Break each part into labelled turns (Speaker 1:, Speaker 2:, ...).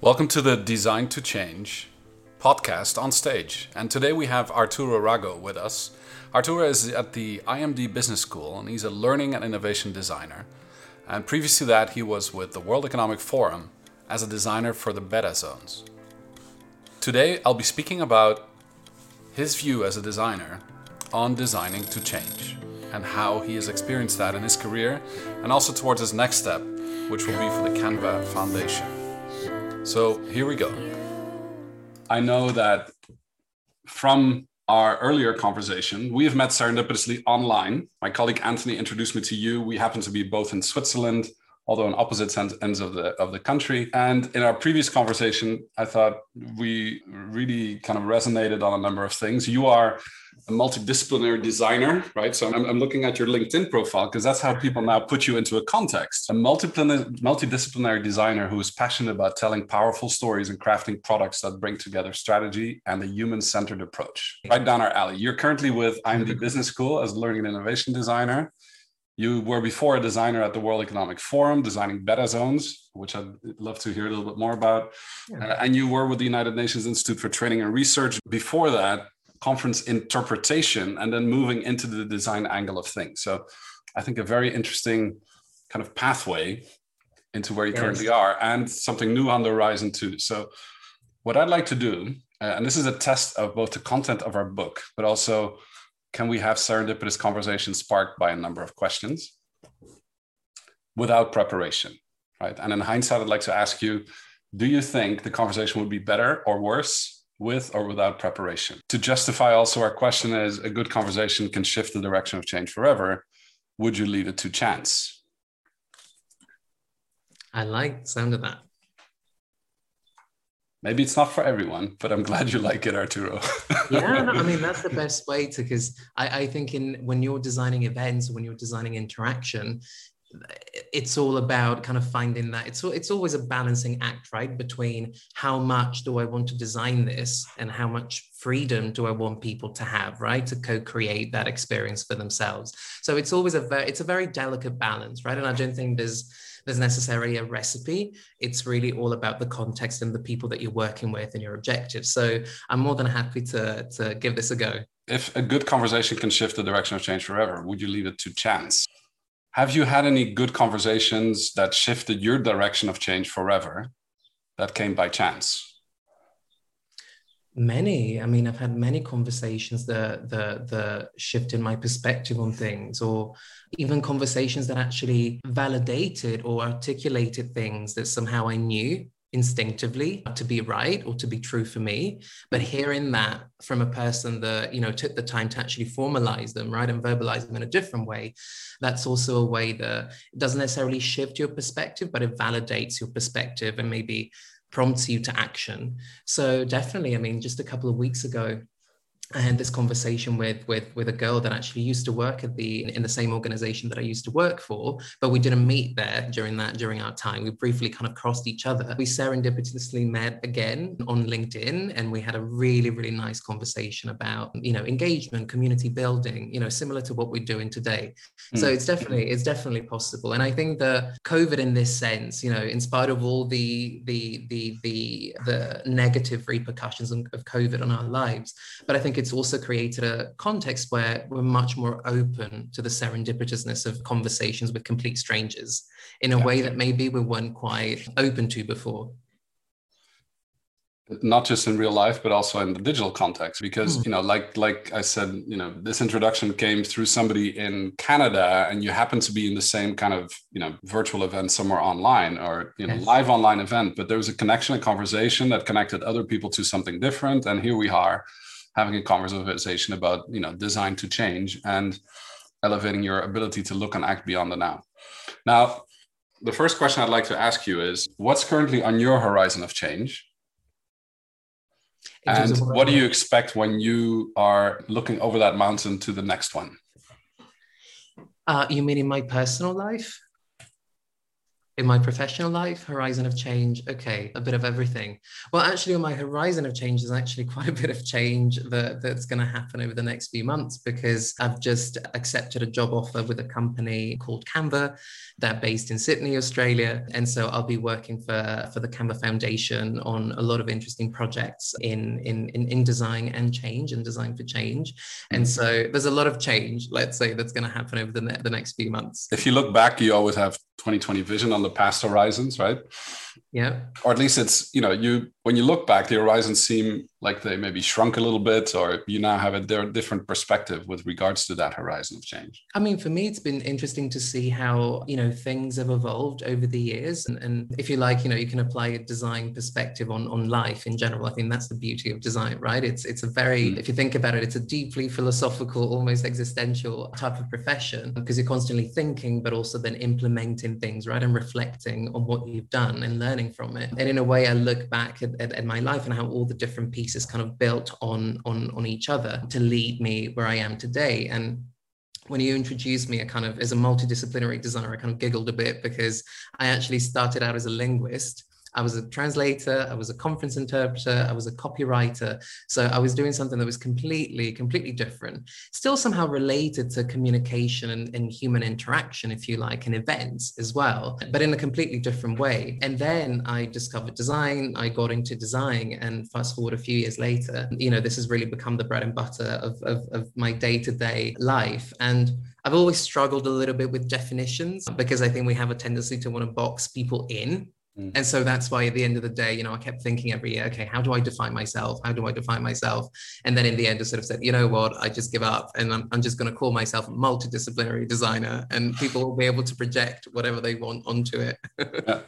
Speaker 1: Welcome to the Design to Change podcast on stage. And today we have Arturo Rago with us. Arturo is at the IMD Business School and he's a learning and innovation designer. And previous to that, he was with the World Economic Forum as a designer for the beta zones. Today, I'll be speaking about his view as a designer on designing to change and how he has experienced that in his career and also towards his next step, which will be for the Canva Foundation. So here we go. I know that from our earlier conversation, we have met serendipitously online. My colleague Anthony introduced me to you. We happen to be both in Switzerland, although on opposite ends of the of the country. And in our previous conversation, I thought we really kind of resonated on a number of things. You are a multidisciplinary designer, right? So I'm, I'm looking at your LinkedIn profile because that's how people now put you into a context. A multidisciplinary designer who is passionate about telling powerful stories and crafting products that bring together strategy and a human centered approach. Right down our alley. You're currently with IMD Business School as learning and innovation designer. You were before a designer at the World Economic Forum, designing beta zones, which I'd love to hear a little bit more about. Yeah. Uh, and you were with the United Nations Institute for Training and Research. Before that, conference interpretation and then moving into the design angle of things. So I think a very interesting kind of pathway into where you yes. currently are and something new on the horizon too. So what I'd like to do, uh, and this is a test of both the content of our book, but also can we have serendipitous conversations sparked by a number of questions without preparation, right? And in hindsight, I'd like to ask you, do you think the conversation would be better or worse with or without preparation. To justify also our question is a good conversation can shift the direction of change forever. Would you leave it to chance?
Speaker 2: I like the sound of that.
Speaker 1: Maybe it's not for everyone, but I'm glad you like it, Arturo.
Speaker 2: yeah, no, I mean that's the best way to because I, I think in when you're designing events, when you're designing interaction, it's all about kind of finding that it's it's always a balancing act right between how much do i want to design this and how much freedom do i want people to have right to co-create that experience for themselves so it's always a very it's a very delicate balance right and i don't think there's there's necessarily a recipe. It's really all about the context and the people that you're working with and your objectives. So i'm more than happy to to give this a go.
Speaker 1: If a good conversation can shift the direction of change forever would you leave it to chance? Have you had any good conversations that shifted your direction of change forever that came by chance?
Speaker 2: Many. I mean, I've had many conversations that the the shift in my perspective on things, or even conversations that actually validated or articulated things that somehow I knew instinctively to be right or to be true for me but hearing that from a person that you know took the time to actually formalize them right and verbalize them in a different way that's also a way that doesn't necessarily shift your perspective but it validates your perspective and maybe prompts you to action. So definitely i mean just a couple of weeks ago I had this conversation with with with a girl that actually used to work at the in the same organization that I used to work for, but we didn't meet there during that during our time. We briefly kind of crossed each other. We serendipitously met again on LinkedIn, and we had a really really nice conversation about you know engagement, community building, you know similar to what we're doing today. Mm. So it's definitely it's definitely possible, and I think that COVID in this sense, you know, in spite of all the the the the the negative repercussions of COVID on our lives, but I think think it's also created a context where we're much more open to the serendipitousness of conversations with complete strangers in a yeah. way that maybe we weren't quite open to before
Speaker 1: not just in real life but also in the digital context because mm. you know like like i said you know this introduction came through somebody in canada and you happen to be in the same kind of you know virtual event somewhere online or you know yes. live online event but there was a connection a conversation that connected other people to something different and here we are having a conversation about you know design to change and elevating your ability to look and act beyond the now. Now the first question i'd like to ask you is what's currently on your horizon of change? And what do you expect when you are looking over that mountain to the next one?
Speaker 2: Uh, you mean in my personal life in my professional life, horizon of change, okay, a bit of everything. Well, actually, on my horizon of change, there's actually quite a bit of change that, that's going to happen over the next few months because I've just accepted a job offer with a company called Canva. They're based in Sydney, Australia. And so I'll be working for, for the Canva Foundation on a lot of interesting projects in, in, in, in design and change and design for change. And mm-hmm. so there's a lot of change, let's say, that's going to happen over the, ne- the next few months.
Speaker 1: If you look back, you always have 2020 vision on the past horizons, right?
Speaker 2: Yeah.
Speaker 1: Or at least it's, you know, you when you look back, the horizons seem like they maybe shrunk a little bit, or you now have a different perspective with regards to that horizon of change.
Speaker 2: I mean, for me, it's been interesting to see how, you know, things have evolved over the years. And, and if you like, you know, you can apply a design perspective on, on life in general. I think that's the beauty of design, right? It's it's a very, mm. if you think about it, it's a deeply philosophical, almost existential type of profession because you're constantly thinking, but also then implementing things, right? And reflecting on what you've done and learning learning from it. And in a way, I look back at, at, at, my life and how all the different pieces kind of built on, on, on each other to lead me where I am today. And when you introduced me, I kind of, as a multidisciplinary designer, I kind of giggled a bit because I actually started out as a linguist I was a translator, I was a conference interpreter, I was a copywriter. So I was doing something that was completely, completely different, still somehow related to communication and, and human interaction, if you like, and events as well, but in a completely different way. And then I discovered design, I got into design, and fast forward a few years later, you know, this has really become the bread and butter of, of, of my day to day life. And I've always struggled a little bit with definitions because I think we have a tendency to want to box people in Mm. And so that's why at the end of the day, you know, I kept thinking every year, okay, how do I define myself? How do I define myself? And then in the end, I sort of said, you know what, I just give up and I'm, I'm just going to call myself a multidisciplinary designer and people will be able to project whatever they want onto it.
Speaker 1: yeah.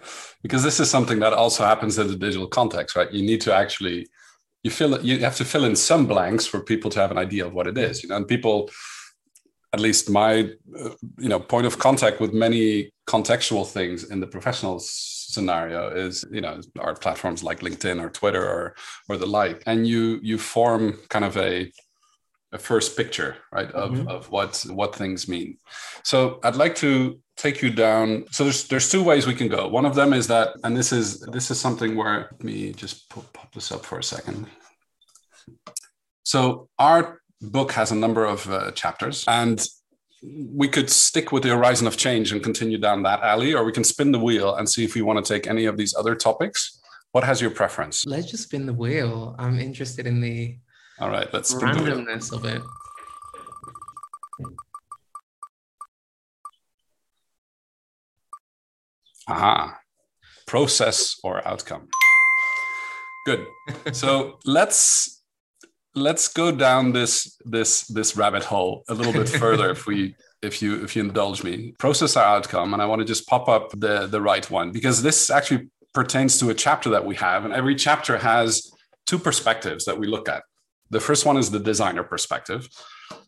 Speaker 1: Because this is something that also happens in the digital context, right? You need to actually, you fill you have to fill in some blanks for people to have an idea of what it is, you know, and people, at least my, uh, you know, point of contact with many contextual things in the professional scenario is you know art platforms like linkedin or twitter or or the like. And you you form kind of a a first picture right of, mm-hmm. of what what things mean. So i'd like to take you down. So there's there's two ways we can go. One of them is that and this is this is something where let me just pop, pop this up for a second. So our book has a number of uh, chapters and we could stick with the horizon of change and continue down that alley, or we can spin the wheel and see if we want to take any of these other topics. What has your preference?
Speaker 2: Let's just spin the wheel. I'm interested in the
Speaker 1: all right. Let's
Speaker 2: randomness of it.
Speaker 1: Aha. Process or outcome. Good. So let's let's go down this this this rabbit hole a little bit further if we if you if you indulge me. Process our outcome and i want to just pop up the the right one because this actually pertains to a chapter that we have and every chapter has two perspectives that we look at. The first one is the designer perspective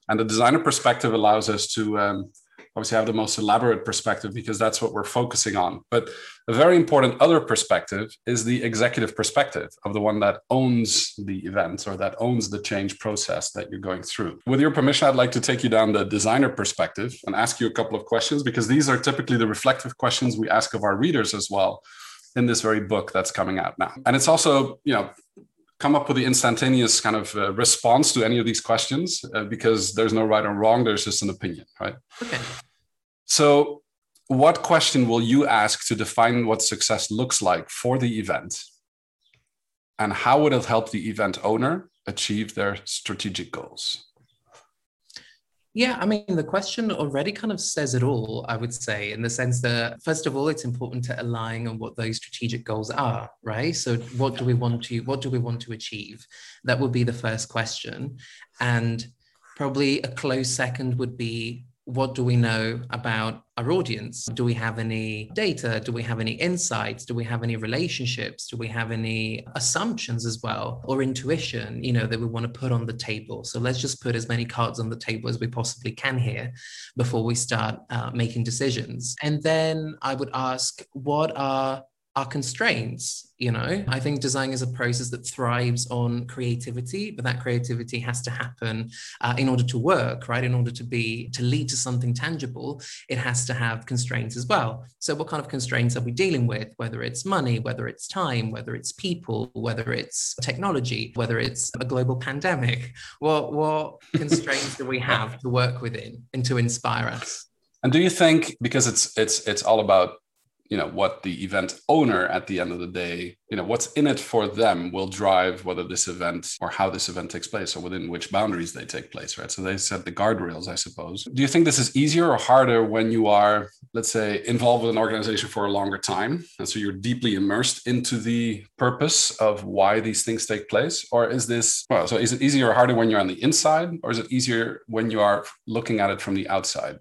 Speaker 1: and the designer perspective allows us to um, obviously have the most elaborate perspective because that's what we're focusing on. But a very important other perspective is the executive perspective of the one that owns the event or that owns the change process that you're going through. With your permission, I'd like to take you down the designer perspective and ask you a couple of questions because these are typically the reflective questions we ask of our readers as well in this very book that's coming out now. And it's also, you know, come up with the instantaneous kind of uh, response to any of these questions uh, because there's no right or wrong there's just an opinion right?
Speaker 2: Okay.
Speaker 1: So what question will you ask to define what success looks like for the event? And how would it help the event owner achieve their strategic goals
Speaker 2: yeah, I mean, the question already kind of says it all, I would say, in the sense that, first of all, it's important to align on what those strategic goals are, right? So what do we want to, what do we want to achieve? That would be the first question. And probably a close second would be what do we know about our audience? Do we have any data? Do we have any insights? Do we have any relationships? Do we have any assumptions as well or intuition, you know, that we want to put on the table? So let's just put as many cards on the table as we possibly can here before we start uh, making decisions. And then I would ask, what are are constraints you know? I think design is a process that thrives on creativity but that creativity has to happen uh, in order to work right? In order to be to lead to something tangible it has to have constraints as well. So what kind of constraints are we dealing with? Whether it's money whether it's time whether it's people whether it's technology whether it's a global pandemic what what constraints do we have to work within and to inspire us?
Speaker 1: And do you think because it's it's it's all about you know what the event owner at the end of the day you know what's in it for them will drive whether this event or how this event takes place or within which boundaries they take place right? So they set the guardrails i suppose. Do you think this is easier or harder when you are let's say involved with an organization for a longer time? And so you're deeply immersed into the purpose of why these things take place? Or is this well so is it easier or harder when you're on the inside? Or is it easier when you are looking at it from the outside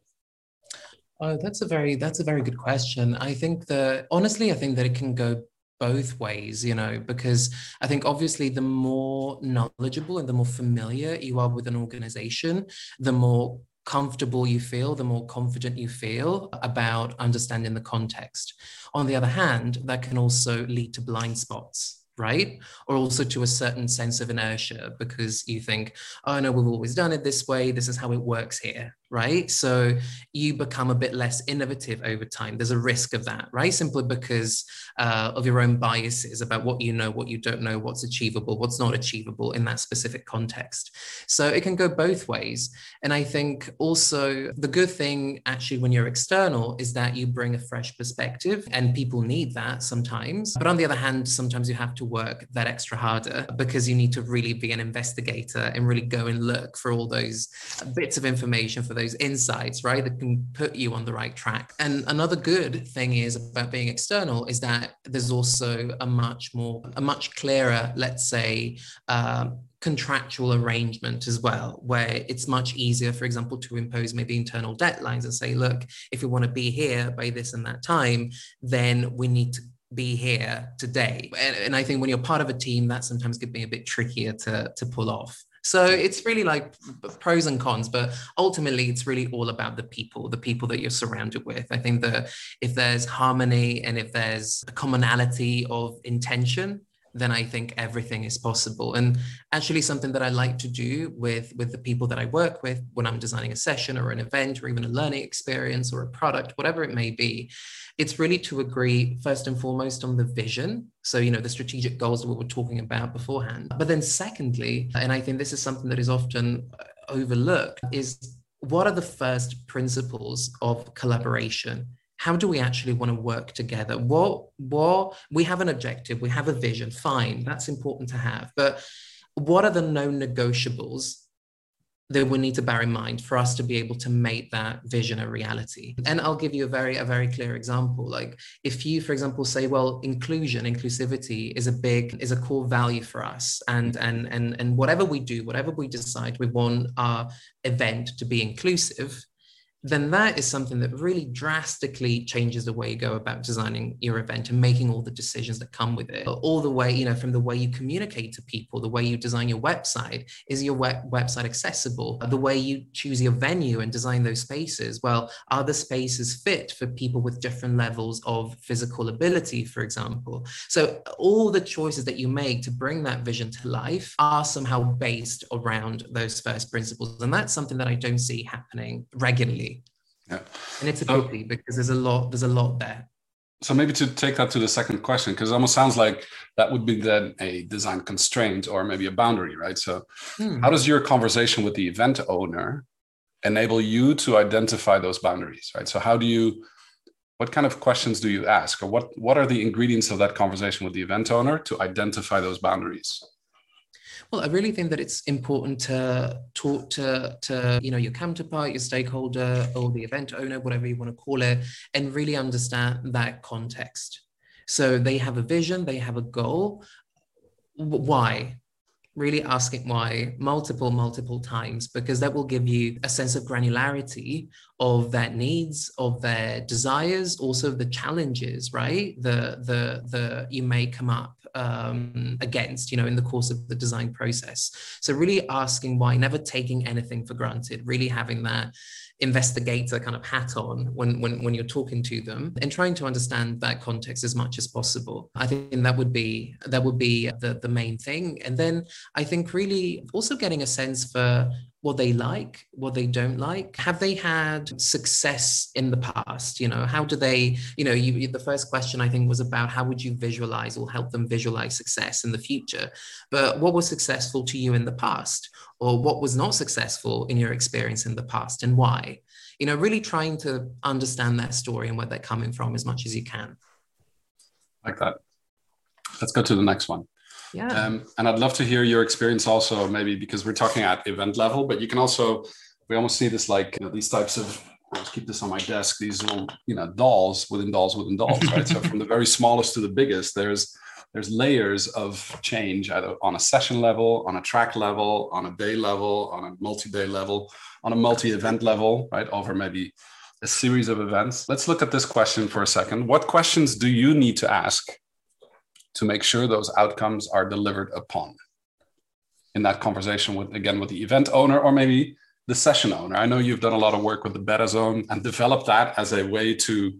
Speaker 2: Oh, that's a very that's a very good question. I think that honestly, I think that it can go both ways, you know, because I think obviously the more knowledgeable and the more familiar you are with an organization, the more comfortable you feel, the more confident you feel about understanding the context. On the other hand, that can also lead to blind spots right? Or also to a certain sense of inertia because you think, oh no, we've always done it this way. This is how it works here right? So you become a bit less innovative over time. There's a risk of that, right? Simply because uh, of your own biases about what you know, what you don't know, what's achievable, what's not achievable in that specific context. So it can go both ways. And I think also the good thing actually when you're external is that you bring a fresh perspective and people need that sometimes. But on the other hand, sometimes you have to work that extra harder because you need to really be an investigator and really go and look for all those bits of information for those insights, right, that can put you on the right track. And another good thing is about being external is that there's also a much more, a much clearer, let's say, um, contractual arrangement as well, where it's much easier, for example, to impose maybe internal deadlines and say, look, if we want to be here by this and that time, then we need to be here today. And, and I think when you're part of a team, that sometimes can be a bit trickier to, to pull off. So it's really like pros and cons, but ultimately it's really all about the people, the people that you're surrounded with. I think that if there's harmony and if there's a commonality of intention, then I think everything is possible. And actually something that I like to do with, with the people that I work with when I'm designing a session or an event or even a learning experience or a product, whatever it may be, it's really to agree first and foremost on the vision. So, you know, the strategic goals that we were talking about beforehand. But then secondly, and I think this is something that is often uh, overlooked, is what are the first principles of collaboration? How do we actually want to work together? What, what we have an objective, we have a vision, fine, that's important to have. But what are the known negotiables that we need to bear in mind for us to be able to make that vision a reality. And I'll give you a very, a very clear example. Like if you, for example, say, well, inclusion, inclusivity is a big, is a core value for us. And and and and whatever we do, whatever we decide, we want our event to be inclusive then that is something that really drastically changes the way you go about designing your event and making all the decisions that come with it. All the way, you know, from the way you communicate to people, the way you design your website, is your web- website accessible? The way you choose your venue and design those spaces, well, are the spaces fit for people with different levels of physical ability, for example? So all the choices that you make to bring that vision to life are somehow based around those first principles. And that's something that I don't see happening regularly
Speaker 1: yeah.
Speaker 2: And it's a pity because there's a lot, there's a lot there.
Speaker 1: So maybe to take that to the second question, because it almost sounds like that would be then a design constraint or maybe a boundary, right? So hmm. how does your conversation with the event owner enable you to identify those boundaries, right? So how do you what kind of questions do you ask or what what are the ingredients of that conversation with the event owner to identify those boundaries
Speaker 2: well, I really think that it's important to talk to, to you know your counterpart, your stakeholder, or the event owner, whatever you want to call it, and really understand that context. So they have a vision, they have a goal. Why? really asking why multiple, multiple times, because that will give you a sense of granularity of their needs, of their desires, also the challenges, right? The the the you may come up um, against, you know, in the course of the design process. So really asking why, never taking anything for granted, really having that investigator kind of hat on when, when when you're talking to them and trying to understand that context as much as possible i think that would be that would be the the main thing and then i think really also getting a sense for what they like, what they don't like. Have they had success in the past? You know, how do they, you know, you, the first question I think was about how would you visualize or help them visualize success in the future? But what was successful to you in the past? Or what was not successful in your experience in the past and why? You know, really trying to understand that story and where they're coming from as much as you can.
Speaker 1: Like that. Let's go to the next one.
Speaker 2: Yeah.
Speaker 1: Um, and I'd love to hear your experience also, maybe because we're talking at event level, but you can also, we almost see this like you know, these types of, I'll keep this on my desk, these little, you know, dolls within dolls within dolls, right? so from the very smallest to the biggest, there's, there's layers of change either on a session level, on a track level, on a day level, on a multi-day level, on a multi-event level, right? Over maybe a series of events. Let's look at this question for a second. What questions do you need to ask to make sure those outcomes are delivered upon. In that conversation with again with the event owner or maybe the session owner. I know you've done a lot of work with the beta zone and developed that as a way to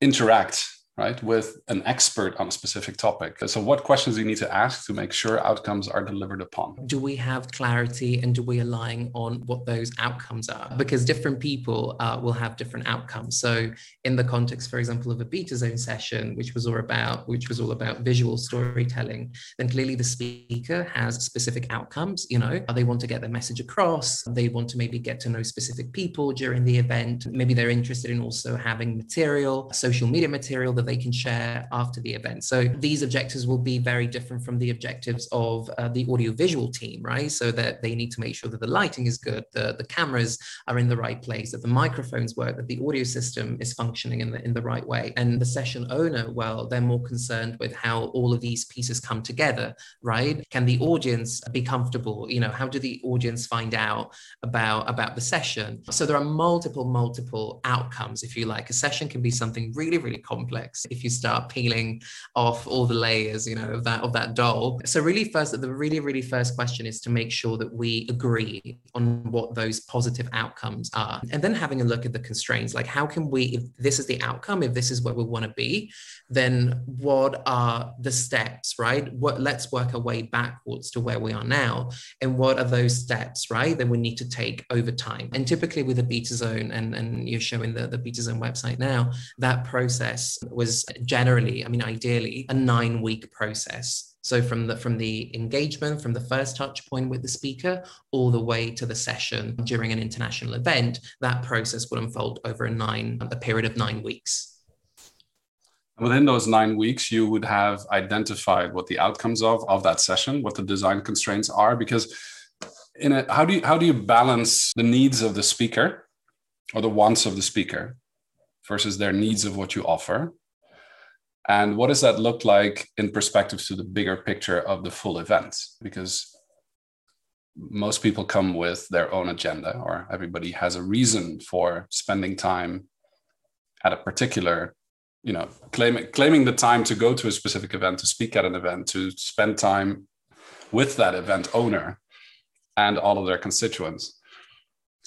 Speaker 1: interact right, with an expert on a specific topic. So, what questions do you need to ask to make sure outcomes are delivered upon?
Speaker 2: Do we have clarity and do we align on what those outcomes are? Because different people uh, will have different outcomes. So, in the context, for example, of a beta zone session, which was all about which was all about visual storytelling, then clearly the speaker has specific outcomes. You know, they want to get their message across. They want to maybe get to know specific people during the event. Maybe they're interested in also having material, social media material that they can share after the event. So these objectives will be very different from the objectives of uh, the audiovisual team, right? So that they need to make sure that the lighting is good, the, the cameras are in the right place, that the microphones work, that the audio system is functioning in the, in the right way. And the session owner, well, they're more concerned with how all of these pieces come together, right? Can the audience be comfortable? You know, how do the audience find out about, about the session? So there are multiple, multiple outcomes, if you like. A session can be something really, really complex if you start peeling off all the layers, you know, of that of that doll. So really first the really, really first question is to make sure that we agree on what those positive outcomes are. And then having a look at the constraints, like how can we, if this is the outcome, if this is where we want to be, then what are the steps, right? What let's work our way backwards to where we are now. And what are those steps, right, that we need to take over time? And typically with a beta zone, and, and you're showing the, the beta zone website now, that process was generally, I mean, ideally, a nine week process. So from the from the engagement, from the first touch point with the speaker, all the way to the session during an international event, that process will unfold over a nine a period of nine weeks.
Speaker 1: Within those nine weeks, you would have identified what the outcomes of, of that session, what the design constraints are, because in a, how do you how do you balance the needs of the speaker or the wants of the speaker versus their needs of what you offer? And what does that look like in perspective to the bigger picture of the full event? Because most people come with their own agenda, or everybody has a reason for spending time at a particular you know claiming claiming the time to go to a specific event to speak at an event to spend time with that event owner and all of their constituents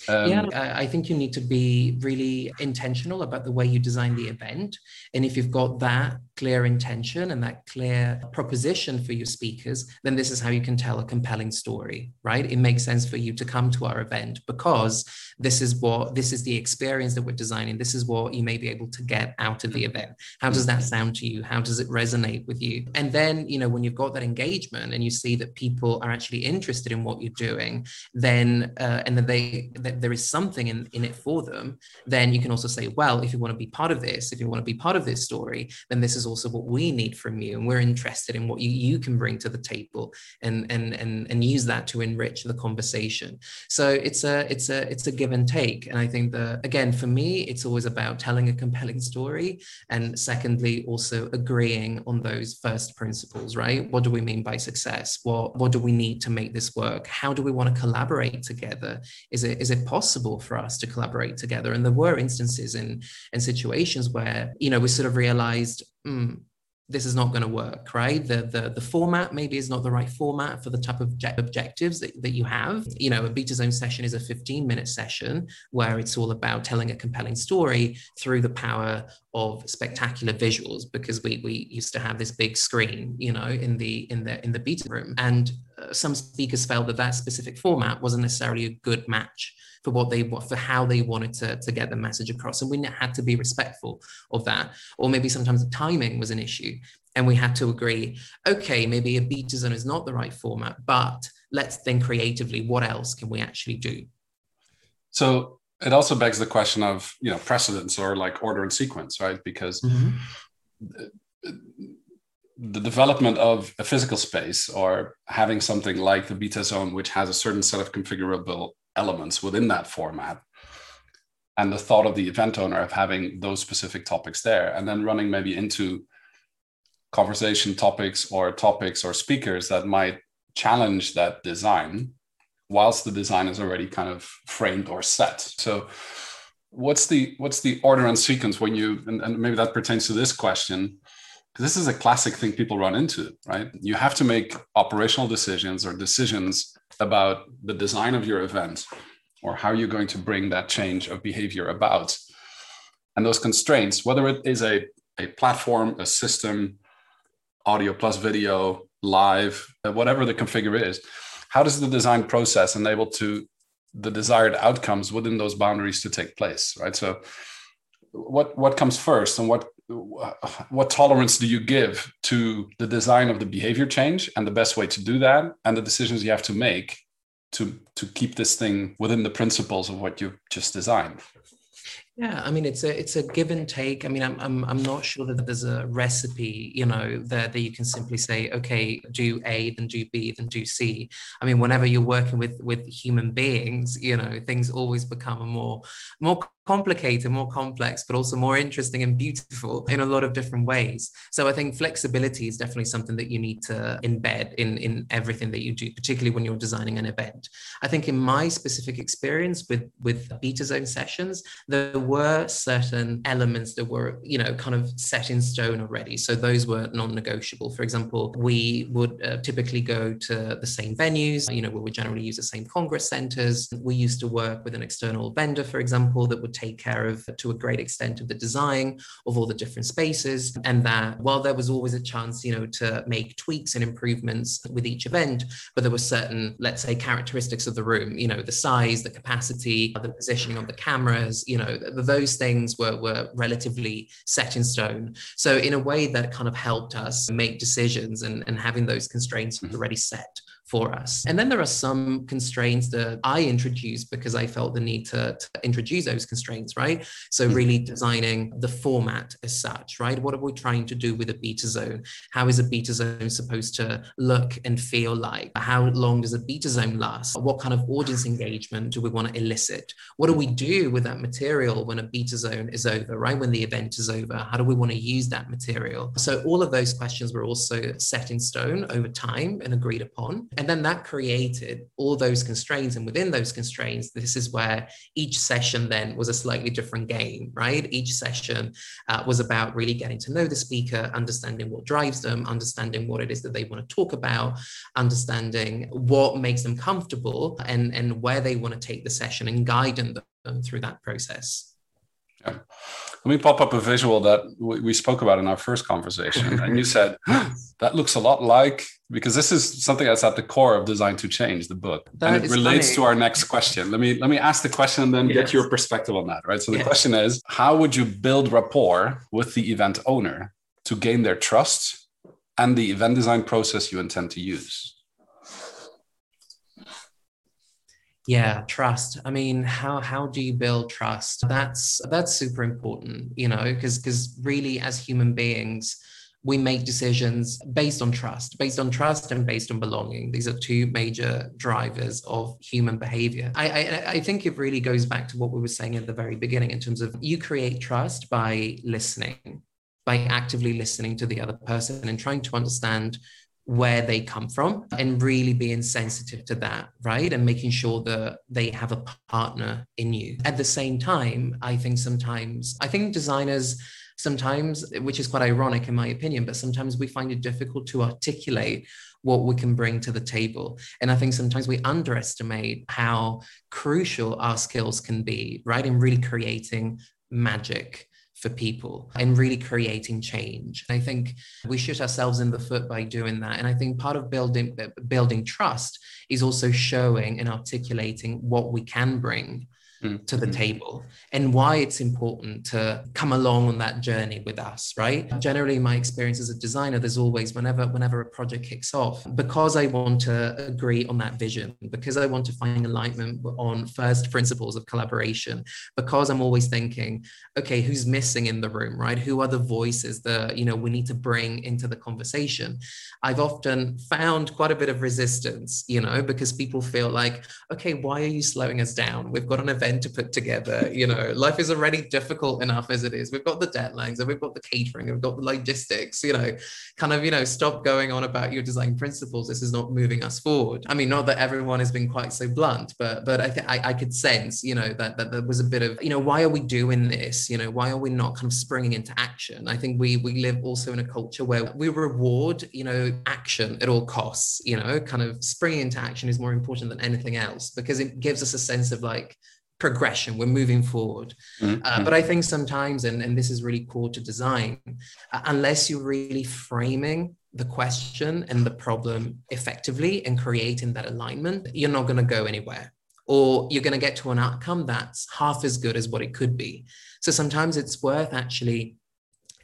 Speaker 2: um, yeah, I think you need to be really intentional about the way you design the event. And if you've got that clear intention and that clear proposition for your speakers, then this is how you can tell a compelling story, right? It makes sense for you to come to our event because this is what this is the experience that we're designing. This is what you may be able to get out of the event. How does that sound to you? How does it resonate with you? And then, you know, when you've got that engagement and you see that people are actually interested in what you're doing, then uh, and then they that there is something in, in it for them, then you can also say, well, if you want to be part of this, if you want to be part of this story, then this is also what we need from you. And we're interested in what you, you can bring to the table and, and, and, and use that to enrich the conversation. So it's a, it's a, it's a give and take. And I think that, again, for me, it's always about telling a compelling story. And secondly, also agreeing on those first principles, right? What do we mean by success? What, what do we need to make this work? How do we want to collaborate together? Is it, is it possible for us to collaborate together? And there were instances in, in situations where, you know, we sort of realized, mm, this is not going to work, right? The, the the format maybe is not the right format for the type of objectives that, that you have. You know, a beta zone session is a 15 minute session where it's all about telling a compelling story through the power of spectacular visuals because we we used to have this big screen, you know, in the in the in the beta room. And some speakers felt that that specific format wasn't necessarily a good match for what they for how they wanted to, to get the message across. And we had to be respectful of that. Or maybe sometimes the timing was an issue and we had to agree okay maybe a beta zone is not the right format but let's think creatively what else can we actually do?
Speaker 1: So it also begs the question of you know precedence or like order and sequence right? Because mm-hmm. The development of a physical space or having something like the beta zone which has a certain set of configurable elements within that format and the thought of the event owner of having those specific topics there and then running maybe into conversation topics or topics or speakers that might challenge that design whilst the design is already kind of framed or set. So what's the what's the order and sequence when you and, and maybe that pertains to this question this is a classic thing people run into right you have to make operational decisions or decisions about the design of your event or how you're going to bring that change of behavior about. And those constraints, whether it is a, a platform, a system, audio plus video, live, uh, whatever the configure is, how does the design process enable to the desired outcomes within those boundaries to take place, right? So what what comes first and what what tolerance do you give to the design of the behavior change and the best way to do that and the decisions you have to make to to keep this thing within the principles of what you've just designed
Speaker 2: yeah, I mean it's a it's a give and take. I mean, I'm I'm I'm not sure that there's a recipe, you know, that, that you can simply say, okay, do A, then do B, then do C. I mean, whenever you're working with with human beings, you know, things always become more more complicated, more complex, but also more interesting and beautiful in a lot of different ways. So I think flexibility is definitely something that you need to embed in, in everything that you do, particularly when you're designing an event. I think in my specific experience with, with beta zone sessions, there were certain elements that were, you know, kind of set in stone already. So those were non-negotiable. For example, we would uh, typically go to the same venues, you know, we would generally use the same congress centers. We used to work with an external vendor, for example, that would take care of, to a great extent, of the design of all the different spaces. And that while there was always a chance, you know, to make tweaks and improvements with each event, but there were certain, let's say, characteristics of the room, you know, the size, the capacity, the positioning of the cameras, you know, those things were, were relatively set in stone. So in a way that kind of helped us make decisions and, and having those constraints mm-hmm. already set for us. And then there are some constraints that I introduced because I felt the need to, to introduce those constraints, right? So, mm-hmm. really designing the format as such, right? What are we trying to do with a beta zone? How is a beta zone supposed to look and feel like? How long does a beta zone last? What kind of audience engagement do we want to elicit? What do we do with that material when a beta zone is over, right? When the event is over? How do we want to use that material? So, all of those questions were also set in stone over time and agreed upon. And then that created all those constraints. And within those constraints, this is where each session then was a slightly different game, right? Each session uh, was about really getting to know the speaker, understanding what drives them, understanding what it is that they want to talk about, understanding what makes them comfortable and, and where they want to take the session and guiding them through that process.
Speaker 1: Yeah. Let me pop up a visual that we spoke about in our first conversation. and you said, that looks a lot like, because this is something that's at the core of Design to Change, the book. That and it relates funny. to our next question. Let me let me ask the question and then yes. get your perspective on that. Right. So the yes. question is, how would you build rapport with the event owner to gain their trust and the event design process you intend to use?
Speaker 2: Yeah trust. I mean how how do you build trust? That's that's super important you know because because really as human beings we make decisions based on trust based on trust and based on belonging. These are two major drivers of human behavior. I, I i think it really goes back to what we were saying at the very beginning in terms of you create trust by listening by actively listening to the other person and trying to understand where they come from and really being sensitive to that, right? And making sure that they have a partner in you. At the same time, I think sometimes, I think designers sometimes, which is quite ironic in my opinion, but sometimes we find it difficult to articulate what we can bring to the table. And I think sometimes we underestimate how crucial our skills can be, right? In really creating magic for people and really creating change. I think we shoot ourselves in the foot by doing that. And I think part of building uh, building trust is also showing and articulating what we can bring mm. to the mm. table and why it's important to come along on that journey with us right generally my experience as a designer there's always whenever whenever a project kicks off because i want to agree on that vision because i want to find alignment on first principles of collaboration because i'm always thinking okay who's missing in the room right who are the voices that you know we need to bring into the conversation i've often found quite a bit of resistance you know because people feel like okay why are you slowing us down we've got an event to put together. You know, life is already difficult enough as it is. We've got the deadlines and we've got the catering and we've got the logistics, you know, kind of, you know, stop going on about your design principles. This is not moving us forward. I mean, not that everyone has been quite so blunt, but but I think I could sense, you know, that, that there was a bit of, you know, why are we doing this? You know, why are we not kind of springing into action? I think we we live also in a culture where we reward, you know, action at all costs, you know, kind of springing into action is more important than anything else because it gives us a sense of like progression. We're moving forward. Mm-hmm. uh, but i think sometimes and, and this is really core to design uh, unless you're really framing the question and the problem effectively and creating that alignment you're not going to go anywhere. Or you're going to get to an outcome that's half as good as what it could be. So sometimes it's worth actually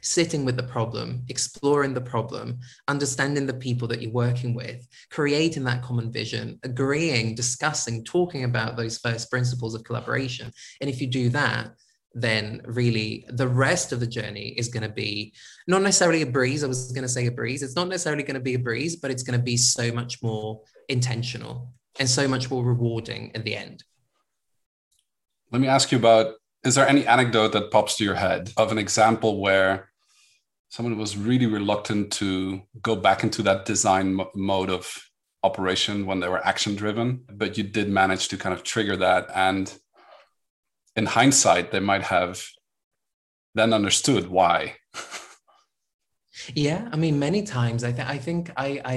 Speaker 2: sitting with the problem, exploring the problem, understanding the people that you're working with, creating that common vision, agreeing, discussing, talking about those first principles of collaboration. And if you do that, then really the rest of the journey is going to be not necessarily a breeze. I was going to say a breeze. It's not necessarily going to be a breeze, but it's going to be so much more intentional and so much more rewarding in the end.
Speaker 1: Let me ask you about is there any anecdote that pops to your head of an example where someone was really reluctant to go back into that design mode of operation when they were action driven but you did manage to kind of trigger that. And in hindsight they might have then understood why
Speaker 2: Yeah, I mean, many times I think I think I, I,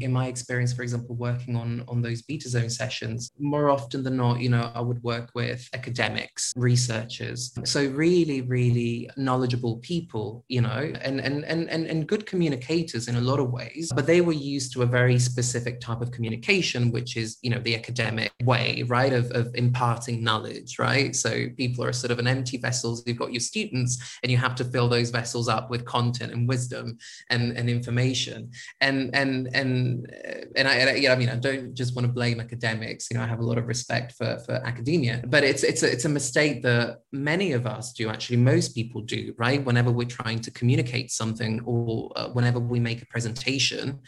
Speaker 2: in my experience, for example, working on on those beta zone sessions, more often than not, you know, I would work with academics, researchers, so really, really knowledgeable people, you know, and and and and, and good communicators in a lot of ways. But they were used to a very specific type of communication, which is, you know, the academic way, right, of, of imparting knowledge, right. So people are sort of an empty vessels. You've got your students, and you have to fill those vessels up with content and wisdom wisdom and, and information. And and and and I, and I, yeah, I mean, I don't just want to blame academics. You know, I have a lot of respect for for academia, but it's it's a, it's a mistake that many of us do. Actually, most people do. Right, whenever we're trying to communicate something, or uh, whenever we make a presentation,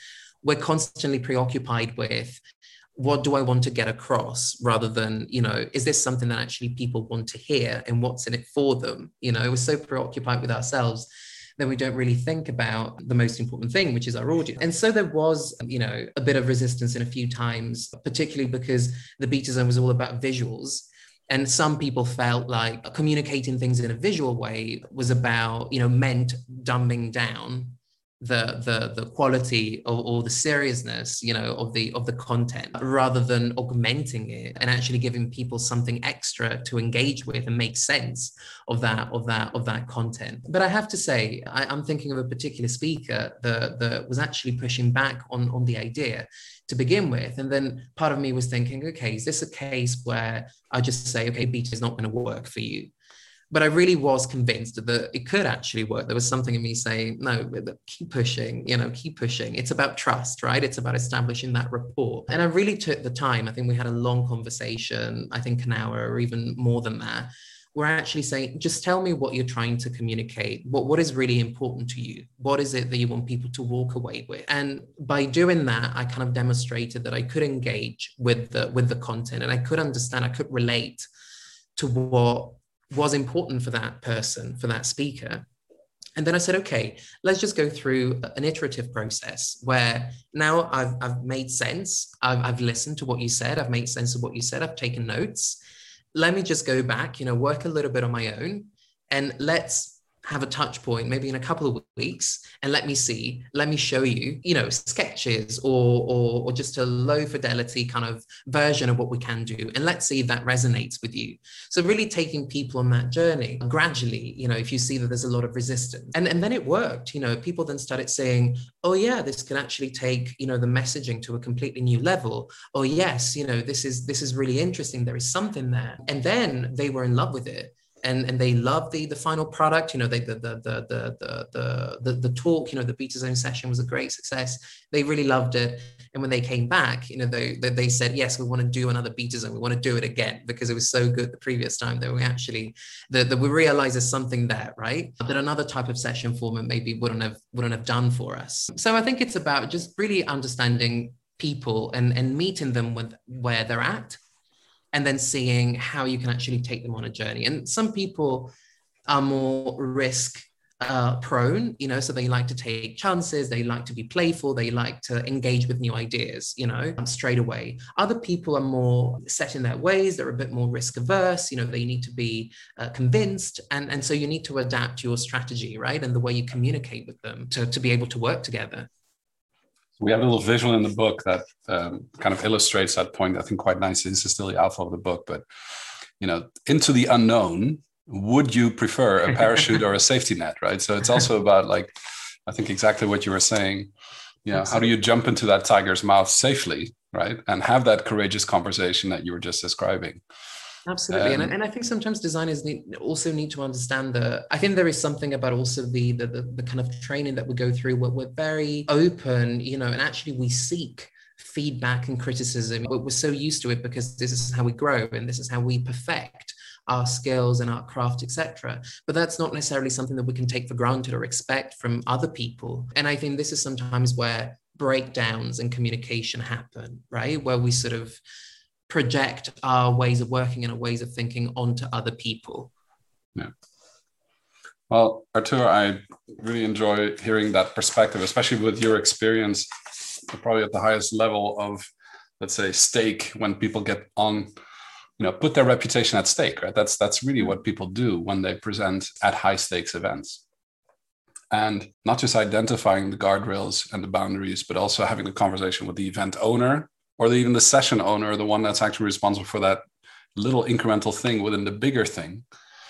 Speaker 2: we're constantly preoccupied with what do I want to get across rather than, you know, is this something that actually people want to hear and what's in it for them? You know, we're so preoccupied with ourselves then we don't really think about the most important thing, which is our audience. And so there was, you know, a bit of resistance in a few times, particularly because the beta zone was all about visuals. And some people felt like communicating things in a visual way was about, you know, meant dumbing down the the the quality or, or, the seriousness you know of the of the content rather than augmenting it and actually giving people something extra to engage with and make sense of that of that of that content. But i have to say I, am thinking of a particular speaker that that was actually pushing back on on the idea to begin with. And then part of me was thinking okay is this a case where i just say okay beta is not going to work for you but I really was convinced that it could actually work. There was something in me saying, no, keep pushing, you know, keep pushing. It's about trust, right? It's about establishing that rapport. And I really took the time. I think we had a long conversation, I think an hour or even more than that. We're actually saying, just tell me what you're trying to communicate. What, what is really important to you? What is it that you want people to walk away with? And by doing that, I kind of demonstrated that I could engage with the with the content and I could understand, I could relate to what was important for that person, for that speaker. And then I said, okay, let's just go through an iterative process where now I've, I've made sense. I've, I've listened to what you said. I've made sense of what you said. I've taken notes. Let me just go back, you know, work a little bit on my own and let's have a touch point maybe in a couple of weeks and let me see let me show you you know sketches or or, or just a low fidelity kind of version of what we can do. And let's see if that resonates with you. So really taking people on that journey gradually you know if you see that there's a lot of resistance. And and then it worked you know people then started saying oh yeah this can actually take you know the messaging to a completely new level. Oh yes you know this is this is really interesting. There is something there. And then they were in love with it and and they love the the final product you know they the the the the the the, the talk you know the beta zone session was a great success. They really loved it. And when they came back you know they they, they said yes we want to do another beta zone. We want to do it again because it was so good the previous time that we actually that, that we realize there's something there right? That another type of session format maybe wouldn't have wouldn't have done for us. So i think it's about just really understanding people and and meeting them with where they're at and then seeing how you can actually take them on a journey. And some people are more risk uh, prone, you know, so they like to take chances, they like to be playful, they like to engage with new ideas, you know, um, straight away. Other people are more set in their ways, they're a bit more risk averse, you know, they need to be uh, convinced. And, and so you need to adapt your strategy, right? And the way you communicate with them to, to be able to work together
Speaker 1: we have a little visual in the book that um, kind of illustrates that point. I think quite nicely. This is still the alpha of the book, but you know, into the unknown. Would you prefer a parachute or a safety net? Right. So it's also about like, I think exactly what you were saying. Know, how do you jump into that tiger's mouth safely, right, and have that courageous conversation that you were just describing?
Speaker 2: Absolutely, um, and, and I think sometimes designers need also need to understand that. I think there is something about also the, the the, the kind of training that we go through where we're very open, you know, and actually we seek feedback and criticism. We're so used to it because this is how we grow and this is how we perfect our skills and our craft, etc. But that's not necessarily something that we can take for granted or expect from other people. And I think this is sometimes where breakdowns and communication happen, right? Where we sort of project our ways of working and our ways of thinking onto other people.
Speaker 1: Yeah. Well, Artur, I really enjoy hearing that perspective, especially with your experience, probably at the highest level of, let's say, stake when people get on, you know, put their reputation at stake, right? That's that's really what people do when they present at high stakes events. And not just identifying the guardrails and the boundaries, but also having the conversation with the event owner or even the session owner, the one that's actually responsible for that little incremental thing within the bigger thing.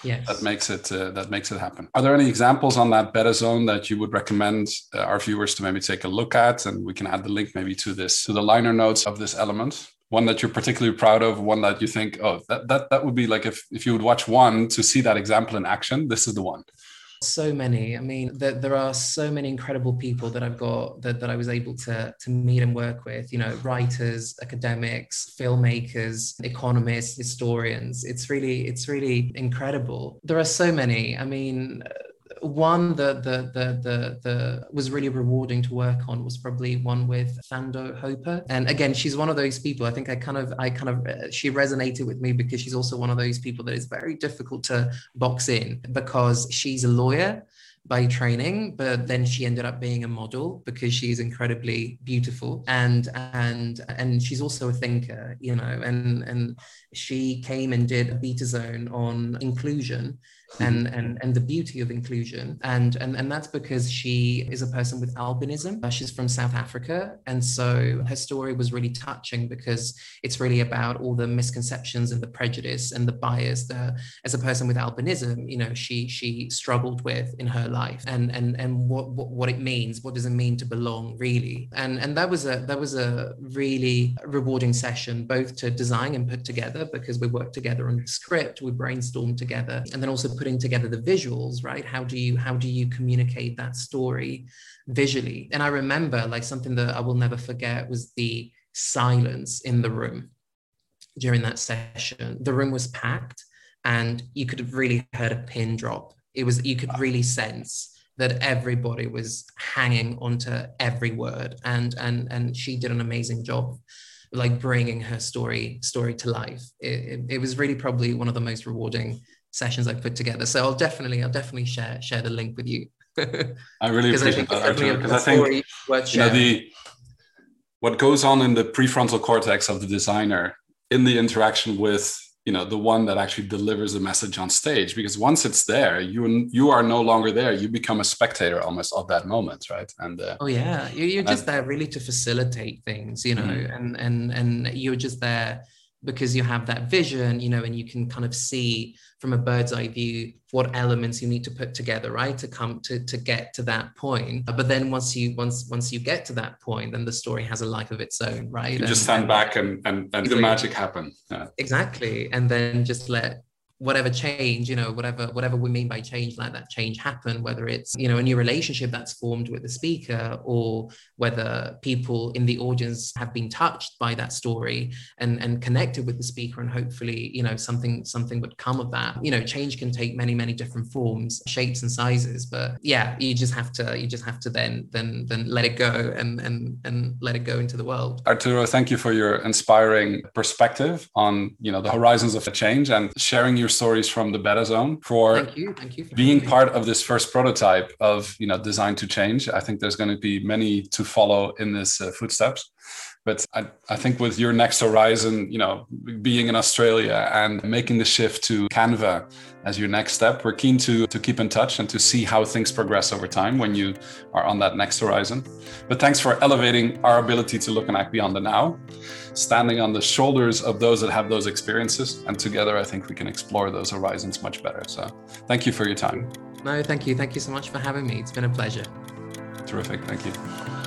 Speaker 1: Yes. That makes it uh, that makes it happen. Are there any examples on that Betazone that you would recommend uh, our viewers to maybe take a look at, and we can add the link maybe to this to the liner notes of this element? One that you're particularly proud of, one that you think, oh, that that that would be like if if you would watch one to see that example in action, this is the one.
Speaker 2: So many. I mean, that there are so many incredible people that I've got that, that I was able to, to meet and work with, you know, writers, academics, filmmakers, economists, historians. It's really, it's really incredible. There are so many. I mean, one that the, the the the was really rewarding to work on was probably one with Thando Hopa, and again, she's one of those people. I think I kind of I kind of uh, she resonated with me because she's also one of those people that is very difficult to box in because she's a lawyer by training but then she ended up being a model because she's incredibly beautiful and and and she's also a thinker you know and and she came and did a Betazone on inclusion and, mm-hmm. and, and the beauty of inclusion. And, and, and that's because she is a person with albinism. Uh, she's from South Africa. And so her story was really touching because it's really about all the misconceptions and the prejudice and the bias that as a person with albinism, you know, she she struggled with in her life and and and what, what, what it means, what does it mean to belong really? And and that was a that was a really rewarding session, both to design and put together because we worked together on the script, we brainstormed together, and then also putting together the visuals right? How do you how do you communicate that story visually? And i remember like something that i will never forget was the silence in the room during that session. The room was packed and you could have really heard a pin drop. It was you could really sense that everybody was hanging onto every word and and and she did an amazing job like bringing her story story to life. It, it, it was really probably one of the most rewarding sessions I've put together. So I'll definitely, I'll definitely share share the link with you.
Speaker 1: I really appreciate I that, because I think you know, the what goes on in the prefrontal cortex of the designer in the interaction with you know the one that actually delivers a message on stage because once it's there you you are no longer there you become a spectator almost of that moment right
Speaker 2: and uh, oh yeah you're just there really to facilitate things you know mm-hmm. and and and you're just there because you have that vision you know and you can kind of see from a bird's eye view what elements you need to put together right to come to to get to that point. Uh, but then once you once once you get to that point then the story has a life of its own right? You
Speaker 1: and, just stand and, back and and, and the magic happen.
Speaker 2: Yeah. exactly. And then just let whatever change you know whatever whatever we mean by change let that change happen whether it's you know a new relationship that's formed with the speaker or whether people in the audience have been touched by that story and and connected with the speaker and hopefully you know something something would come of that. You know change can take many many different forms shapes and sizes but yeah you just have to you just have to then then then let it go and and and let it go into the world.
Speaker 1: Arturo thank you for your inspiring perspective on you know the horizons of the change and sharing your your stories from the Betazone for
Speaker 2: thank you thank you
Speaker 1: being part of this first prototype of you know design to change. I think there's going to be many to follow in this uh, footsteps. But I, I think with your next horizon you know being in australia and making the shift to canva as your next step we're keen to to keep in touch and to see how things progress over time when you are on that next horizon. But thanks for elevating our ability to look and act beyond the now standing on the shoulders of those that have those experiences. And together, I think we can explore those horizons much better. So thank you for your time.
Speaker 2: No, thank you. Thank you so much for having me. It's been a pleasure.
Speaker 1: Terrific. Thank you.